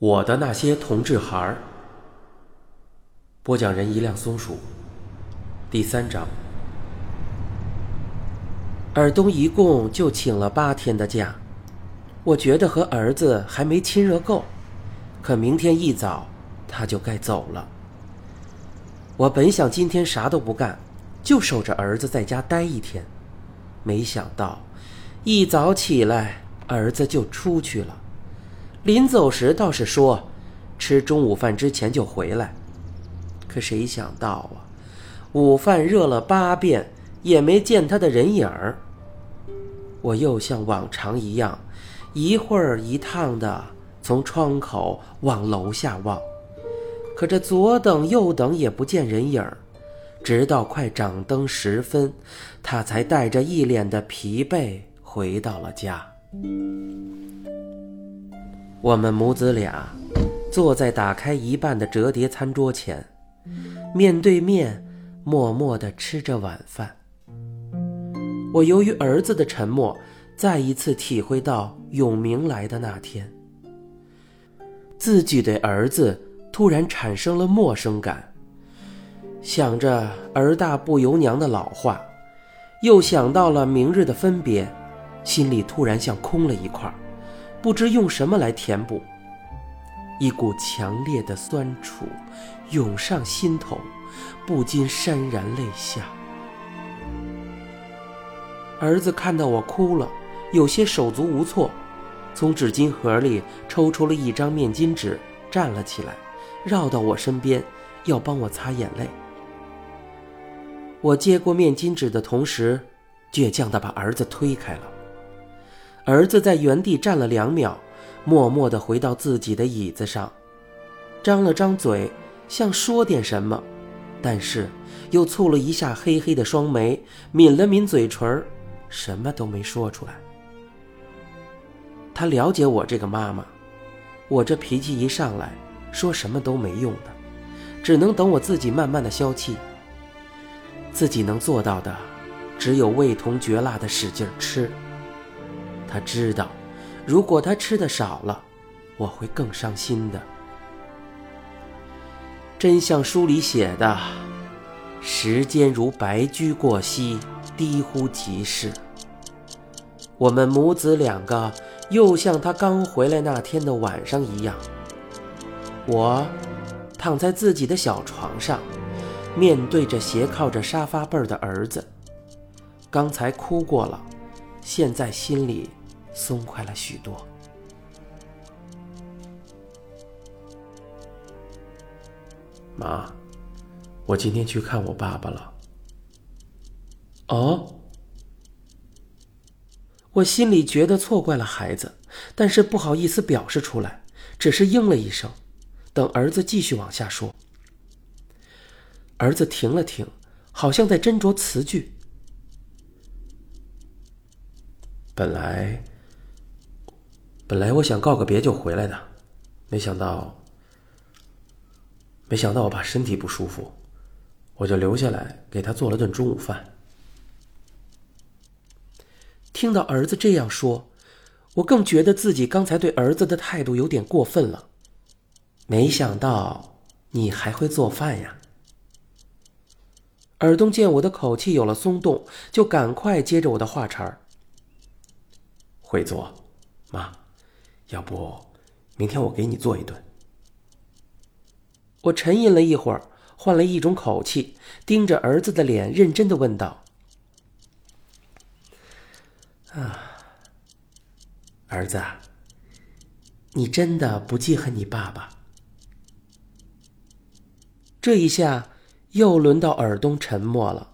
我的那些同志孩儿。播讲人：一辆松鼠。第三章。尔东一共就请了八天的假，我觉得和儿子还没亲热够，可明天一早他就该走了。我本想今天啥都不干，就守着儿子在家待一天，没想到一早起来，儿子就出去了。临走时倒是说，吃中午饭之前就回来。可谁想到啊，午饭热了八遍，也没见他的人影儿。我又像往常一样，一会儿一趟的从窗口往楼下望，可这左等右等也不见人影儿。直到快掌灯时分，他才带着一脸的疲惫回到了家。我们母子俩坐在打开一半的折叠餐桌前，面对面，默默地吃着晚饭。我由于儿子的沉默，再一次体会到永明来的那天，自己对儿子突然产生了陌生感。想着儿大不由娘的老话，又想到了明日的分别，心里突然像空了一块。不知用什么来填补，一股强烈的酸楚涌上心头，不禁潸然泪下。儿子看到我哭了，有些手足无措，从纸巾盒里抽出了一张面巾纸，站了起来，绕到我身边，要帮我擦眼泪。我接过面巾纸的同时，倔强地把儿子推开了。儿子在原地站了两秒，默默地回到自己的椅子上，张了张嘴，像说点什么，但是又蹙了一下黑黑的双眉，抿了抿嘴唇，什么都没说出来。他了解我这个妈妈，我这脾气一上来，说什么都没用的，只能等我自己慢慢的消气。自己能做到的，只有味同嚼蜡的使劲吃。他知道，如果他吃的少了，我会更伤心的。真像书里写的，时间如白驹过隙，低乎即逝。我们母子两个又像他刚回来那天的晚上一样，我躺在自己的小床上，面对着斜靠着沙发背的儿子。刚才哭过了，现在心里。松快了许多。妈，我今天去看我爸爸了。哦，我心里觉得错怪了孩子，但是不好意思表示出来，只是应了一声，等儿子继续往下说。儿子停了停，好像在斟酌词句。本来。本来我想告个别就回来的，没想到，没想到我爸身体不舒服，我就留下来给他做了顿中午饭。听到儿子这样说，我更觉得自己刚才对儿子的态度有点过分了。没想到你还会做饭呀！尔东见我的口气有了松动，就赶快接着我的话茬儿：“会做，妈。”要不，明天我给你做一顿。我沉吟了一会儿，换了一种口气，盯着儿子的脸，认真的问道：“啊，儿子，你真的不记恨你爸爸？”这一下又轮到尔东沉默了。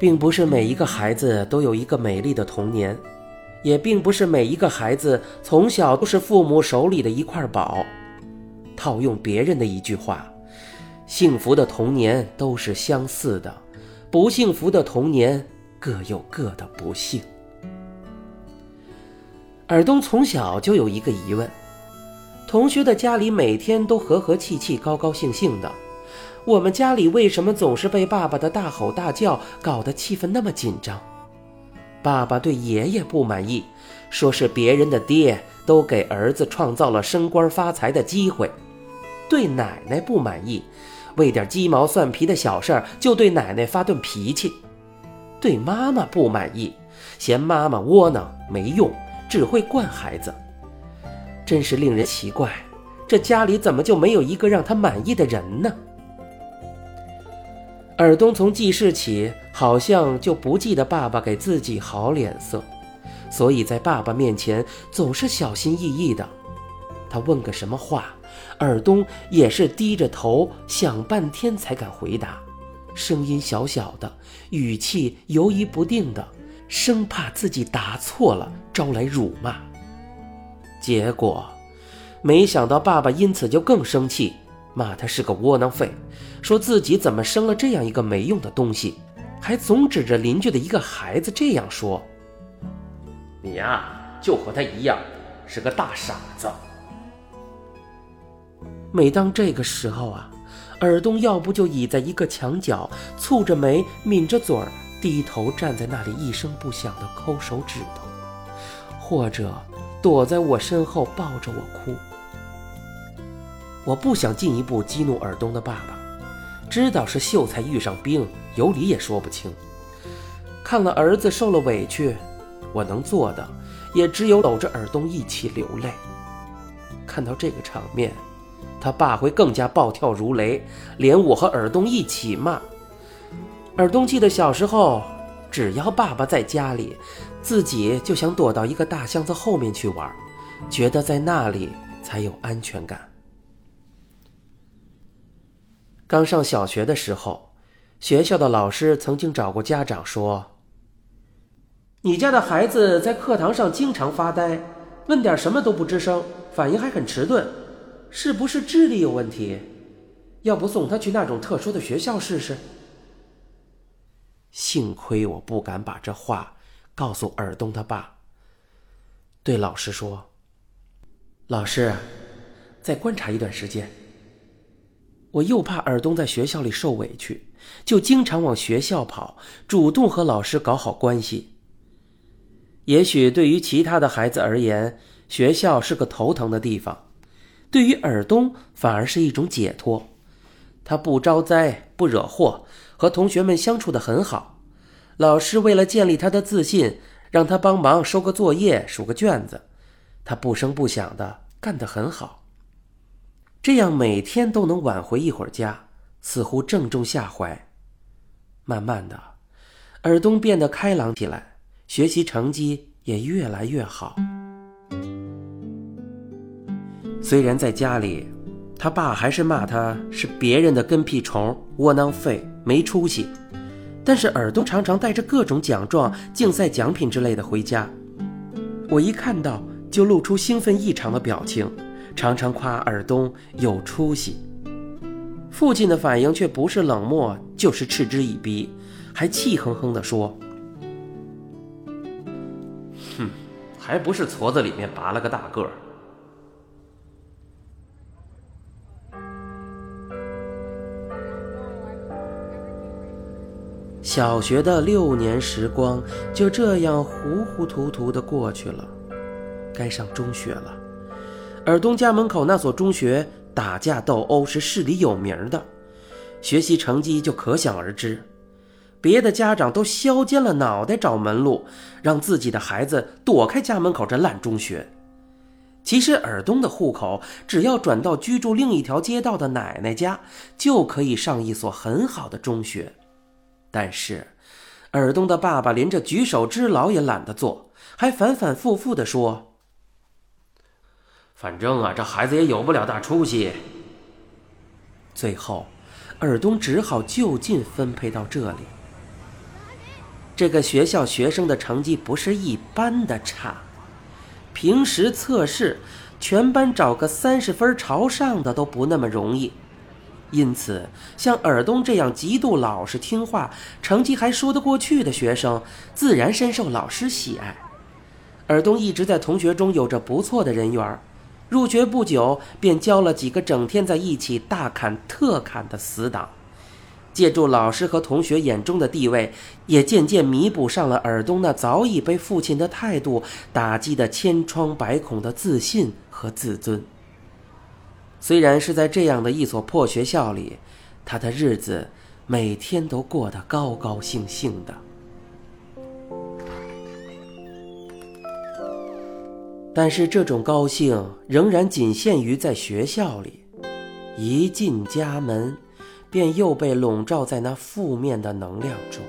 并不是每一个孩子都有一个美丽的童年，也并不是每一个孩子从小都是父母手里的一块宝。套用别人的一句话：“幸福的童年都是相似的，不幸福的童年各有各的不幸。”尔东从小就有一个疑问：同学的家里每天都和和气气、高高兴兴的，我们家里为什么总是被爸爸的大吼大叫搞得气氛那么紧张？爸爸对爷爷不满意，说是别人的爹都给儿子创造了升官发财的机会；对奶奶不满意，为点鸡毛蒜皮的小事儿就对奶奶发顿脾气；对妈妈不满意，嫌妈妈窝囊没用，只会惯孩子。真是令人奇怪，这家里怎么就没有一个让他满意的人呢？尔东从记事起，好像就不记得爸爸给自己好脸色，所以在爸爸面前总是小心翼翼的。他问个什么话，尔东也是低着头想半天才敢回答，声音小小的，语气犹疑不定的，生怕自己答错了招来辱骂。结果，没想到爸爸因此就更生气。骂他是个窝囊废，说自己怎么生了这样一个没用的东西，还总指着邻居的一个孩子这样说：“你呀，就和他一样，是个大傻子。”每当这个时候啊，尔东要不就倚在一个墙角，蹙着眉，抿着嘴儿，低头站在那里一声不响地抠手指头，或者躲在我身后抱着我哭。我不想进一步激怒尔东的爸爸，知道是秀才遇上兵，有理也说不清。看了儿子受了委屈，我能做的也只有搂着尔东一起流泪。看到这个场面，他爸会更加暴跳如雷，连我和尔东一起骂。尔东记得小时候，只要爸爸在家里，自己就想躲到一个大箱子后面去玩，觉得在那里才有安全感。刚上小学的时候，学校的老师曾经找过家长说：“你家的孩子在课堂上经常发呆，问点什么都不吱声，反应还很迟钝，是不是智力有问题？要不送他去那种特殊的学校试试？”幸亏我不敢把这话告诉尔东他爸，对老师说：“老师，再观察一段时间。”我又怕尔东在学校里受委屈，就经常往学校跑，主动和老师搞好关系。也许对于其他的孩子而言，学校是个头疼的地方，对于尔东反而是一种解脱。他不招灾，不惹祸，和同学们相处的很好。老师为了建立他的自信，让他帮忙收个作业、数个卷子，他不声不响的干得很好。这样每天都能晚回一会儿家，似乎正中下怀。慢慢的，尔东变得开朗起来，学习成绩也越来越好。虽然在家里，他爸还是骂他是别人的跟屁虫、窝囊废、没出息，但是尔东常常带着各种奖状、竞赛奖品之类的回家。我一看到就露出兴奋异常的表情。常常夸尔东有出息，父亲的反应却不是冷漠，就是嗤之以鼻，还气哼哼地说：“哼，还不是矬子里面拔了个大个儿。”小学的六年时光就这样糊糊涂涂的过去了，该上中学了。尔东家门口那所中学打架斗殴是市里有名的，学习成绩就可想而知。别的家长都削尖了脑袋找门路，让自己的孩子躲开家门口这烂中学。其实尔东的户口只要转到居住另一条街道的奶奶家，就可以上一所很好的中学。但是，尔东的爸爸连这举手之劳也懒得做，还反反复复地说。反正啊，这孩子也有不了大出息。最后，尔东只好就近分配到这里。这个学校学生的成绩不是一般的差，平时测试全班找个三十分朝上的都不那么容易。因此，像尔东这样极度老实听话、成绩还说得过去的学生，自然深受老师喜爱。尔东一直在同学中有着不错的人缘儿。入学不久，便交了几个整天在一起大砍特砍的死党。借助老师和同学眼中的地位，也渐渐弥补上了尔东那早已被父亲的态度打击的千疮百孔的自信和自尊。虽然是在这样的一所破学校里，他的日子每天都过得高高兴兴的。但是这种高兴仍然仅限于在学校里，一进家门，便又被笼罩在那负面的能量中。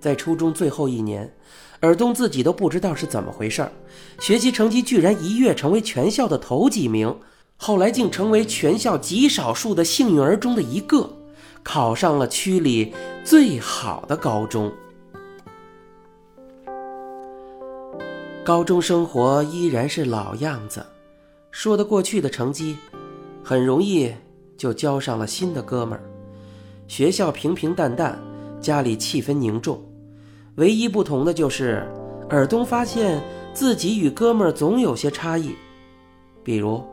在初中最后一年，尔东自己都不知道是怎么回事学习成绩居然一跃成为全校的头几名，后来竟成为全校极少数的幸运儿中的一个，考上了区里最好的高中。高中生活依然是老样子，说得过去的成绩，很容易就交上了新的哥们儿。学校平平淡淡，家里气氛凝重，唯一不同的就是尔东发现自己与哥们儿总有些差异。比如，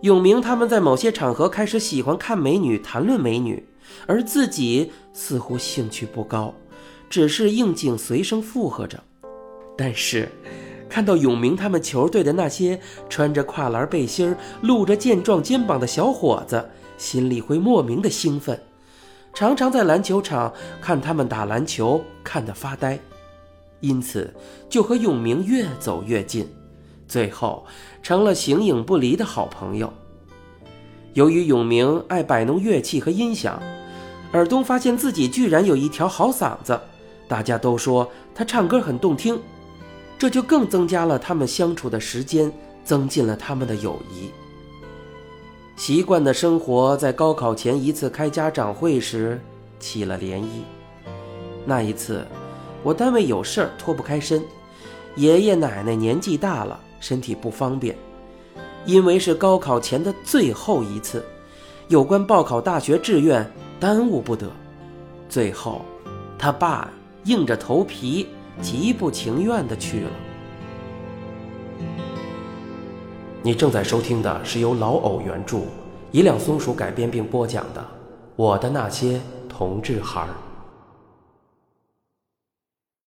永明他们在某些场合开始喜欢看美女、谈论美女，而自己似乎兴趣不高，只是应景随声附和着。但是。看到永明他们球队的那些穿着跨栏背心露着健壮肩膀的小伙子，心里会莫名的兴奋，常常在篮球场看他们打篮球，看得发呆，因此就和永明越走越近，最后成了形影不离的好朋友。由于永明爱摆弄乐器和音响，尔东发现自己居然有一条好嗓子，大家都说他唱歌很动听。这就更增加了他们相处的时间，增进了他们的友谊。习惯的生活在高考前一次开家长会时起了涟漪。那一次，我单位有事儿脱不开身，爷爷奶奶年纪大了，身体不方便。因为是高考前的最后一次，有关报考大学志愿耽误不得。最后，他爸硬着头皮。极不情愿的去了。你正在收听的是由老藕原著、一辆松鼠改编并播讲的《我的那些同志孩儿》。